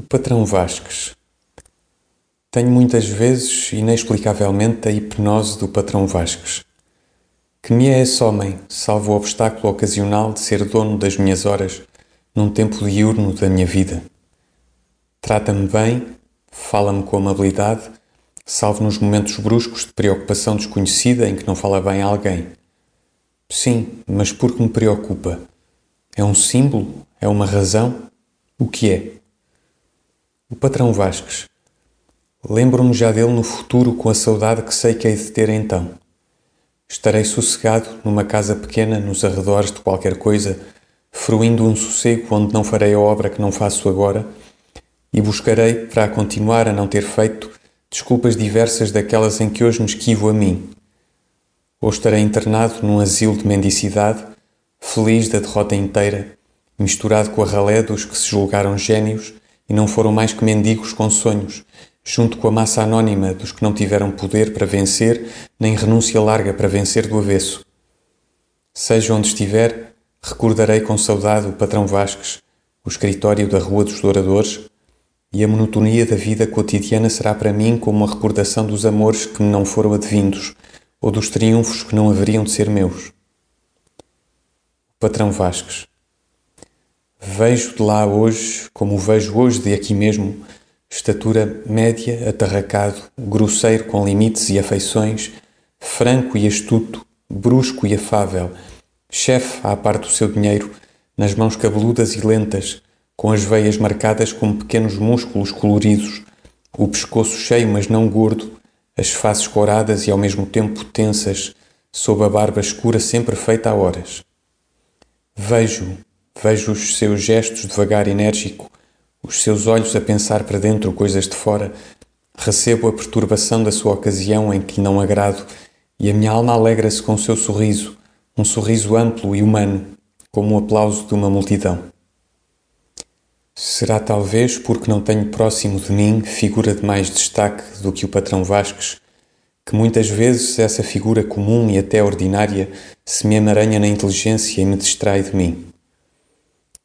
patrão Vasques. Tenho muitas vezes, inexplicavelmente, a hipnose do patrão Vasques. Que me é esse homem, salvo o obstáculo ocasional de ser dono das minhas horas num tempo diurno da minha vida? Trata-me bem, fala-me com amabilidade, salvo nos momentos bruscos de preocupação desconhecida em que não fala bem a alguém. Sim, mas por que me preocupa? É um símbolo? É uma razão? O que é? O patrão Vasques. Lembro-me já dele no futuro com a saudade que sei que hei de ter então. Estarei sossegado numa casa pequena nos arredores de qualquer coisa, fruindo um sossego onde não farei a obra que não faço agora, e buscarei, para a continuar a não ter feito, desculpas diversas daquelas em que hoje me esquivo a mim. Ou estarei internado num asilo de mendicidade, feliz da derrota inteira, misturado com a ralé dos que se julgaram gênios e não foram mais que mendigos com sonhos, junto com a massa anônima dos que não tiveram poder para vencer, nem renúncia larga para vencer do avesso. Seja onde estiver, recordarei com saudade o patrão Vasques, o escritório da Rua dos Douradores, e a monotonia da vida cotidiana será para mim como uma recordação dos amores que me não foram advindos ou dos triunfos que não haveriam de ser meus. Patrão Vasques Vejo de lá hoje, como vejo hoje de aqui mesmo, estatura média, atarracado, grosseiro com limites e afeições, franco e astuto, brusco e afável, chefe à parte do seu dinheiro, nas mãos cabeludas e lentas, com as veias marcadas como pequenos músculos coloridos, o pescoço cheio mas não gordo, as faces coradas e ao mesmo tempo tensas, sob a barba escura sempre feita a horas. Vejo, Vejo os seus gestos devagar enérgico, os seus olhos a pensar para dentro coisas de fora. Recebo a perturbação da sua ocasião em que não agrado e a minha alma alegra-se com o seu sorriso, um sorriso amplo e humano, como o aplauso de uma multidão. Será talvez porque não tenho próximo de mim figura de mais destaque do que o patrão Vasques, que muitas vezes essa figura comum e até ordinária se me emaranha na inteligência e me distrai de mim.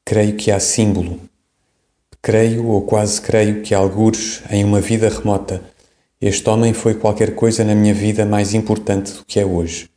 Creio que há símbolo. Creio ou quase creio que, algures, em uma vida remota, este homem foi qualquer coisa na minha vida mais importante do que é hoje.